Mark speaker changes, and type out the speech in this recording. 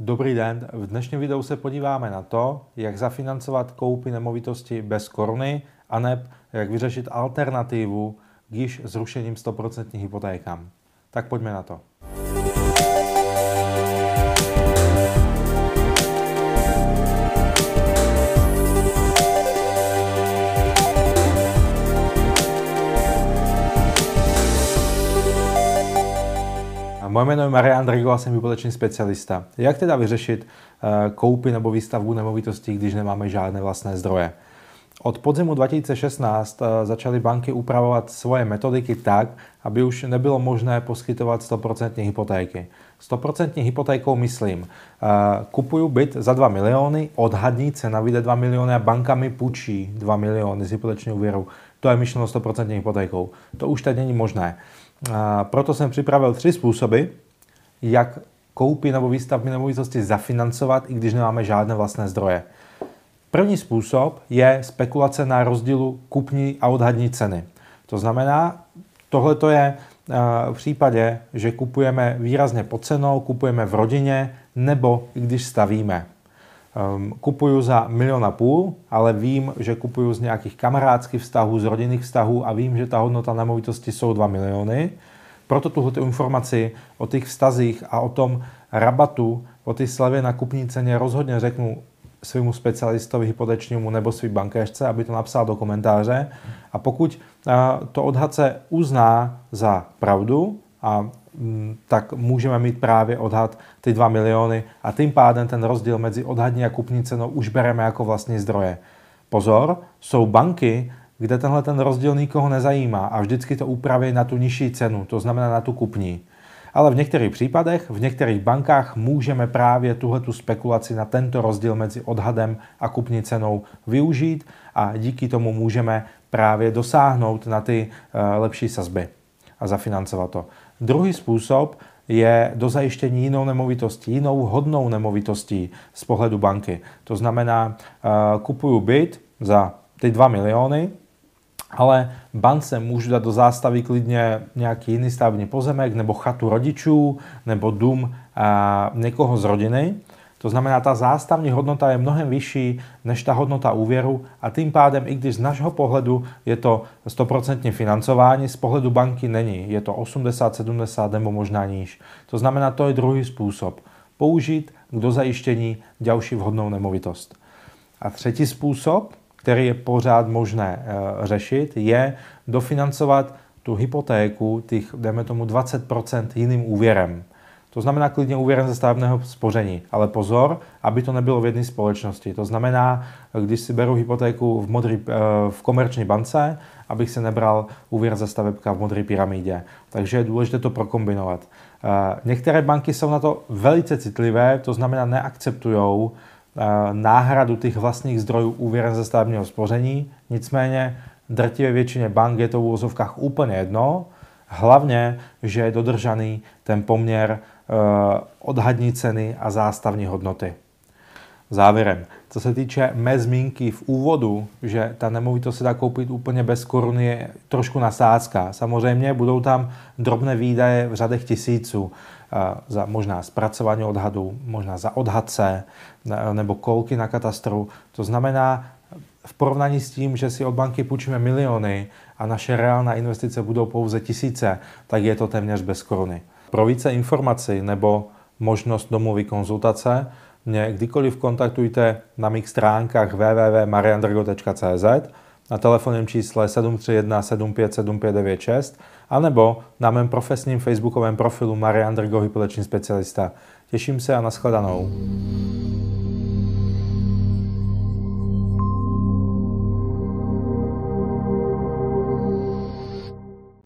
Speaker 1: Dobrý den, v dnešním videu se podíváme na to, jak zafinancovat koupy nemovitosti bez koruny, aneb jak vyřešit alternativu k již zrušením 100% hypotékám. Tak pojďme na to. Moje jméno je Marian a jsem hypoteční specialista. Jak teda vyřešit uh, koupy nebo výstavbu nemovitostí, když nemáme žádné vlastné zdroje? Od podzimu 2016 uh, začaly banky upravovat svoje metodiky tak, aby už nebylo možné poskytovat 100% hypotéky. 100% hypotékou myslím, uh, kupuju byt za 2 miliony, odhadní cena vyjde 2 miliony a banka mi půjčí 2 miliony z hypotečního úvěru. To je myšleno 100% hypotékou. To už teď není možné. A proto jsem připravil tři způsoby, jak koupy nebo výstavby nemovitosti zafinancovat, i když nemáme žádné vlastné zdroje. První způsob je spekulace na rozdílu kupní a odhadní ceny. To znamená, tohle to je v případě, že kupujeme výrazně pod cenou, kupujeme v rodině nebo i když stavíme. Um, kupuju za milion a půl, ale vím, že kupuju z nějakých kamarádských vztahů, z rodinných vztahů a vím, že ta hodnota nemovitosti jsou 2 miliony. Proto tuhle informaci o těch vztazích a o tom rabatu, o té slevě na kupní ceně rozhodně řeknu svému specialistovi hypotečnímu nebo svým bankéřce, aby to napsal do komentáře. A pokud to odhadce uzná za pravdu a tak můžeme mít právě odhad ty 2 miliony a tím pádem ten rozdíl mezi odhadní a kupní cenou už bereme jako vlastní zdroje. Pozor, jsou banky, kde tenhle ten rozdíl nikoho nezajímá a vždycky to upraví na tu nižší cenu, to znamená na tu kupní. Ale v některých případech, v některých bankách můžeme právě tuhle tu spekulaci na tento rozdíl mezi odhadem a kupní cenou využít a díky tomu můžeme právě dosáhnout na ty uh, lepší sazby a zafinancovat to. Druhý způsob je do zajištění jinou nemovitostí, jinou hodnou nemovitostí z pohledu banky. To znamená, uh, kupuju byt za ty 2 miliony, ale bance můžu dát do zástavy klidně nějaký jiný stavební pozemek, nebo chatu rodičů, nebo dům uh, někoho z rodiny to znamená, ta zástavní hodnota je mnohem vyšší než ta hodnota úvěru a tím pádem, i když z našeho pohledu je to 100% financování, z pohledu banky není. Je to 80, 70 nebo možná níž. To znamená, to je druhý způsob. Použít k dozajištění další vhodnou nemovitost. A třetí způsob, který je pořád možné e, řešit, je dofinancovat tu hypotéku, těch, dejme tomu 20% jiným úvěrem. To znamená klidně úvěrem ze stavebného spoření. Ale pozor, aby to nebylo v jedné společnosti. To znamená, když si beru hypotéku v, modrý, eh, v komerční bance, abych se nebral úvěr ze stavebka v modré pyramidě. Takže je důležité to prokombinovat. Eh, některé banky jsou na to velice citlivé, to znamená neakceptují eh, náhradu těch vlastních zdrojů úvěrem ze stavebního spoření. Nicméně drtivé většině bank je to v úvozovkách úplně jedno, hlavně, že je dodržaný ten poměr Eh, odhadní ceny a zástavní hodnoty. Závěrem, co se týče mé zmínky v úvodu, že ta nemovitost se dá koupit úplně bez koruny, je trošku nasázka. Samozřejmě budou tam drobné výdaje v řadech tisíců, eh, za možná zpracování odhadu, možná za odhadce nebo kolky na katastru. To znamená, v porovnání s tím, že si od banky půjčíme miliony a naše reálná investice budou pouze tisíce, tak je to téměř bez koruny. Pro více informací nebo možnost domluvy konzultace mě kdykoliv kontaktujte na mých stránkách www.mariandrgo.cz na telefonním čísle 731 757596 anebo na mém profesním facebookovém profilu Marian Drgo, hypoteční specialista. Těším se a nashledanou.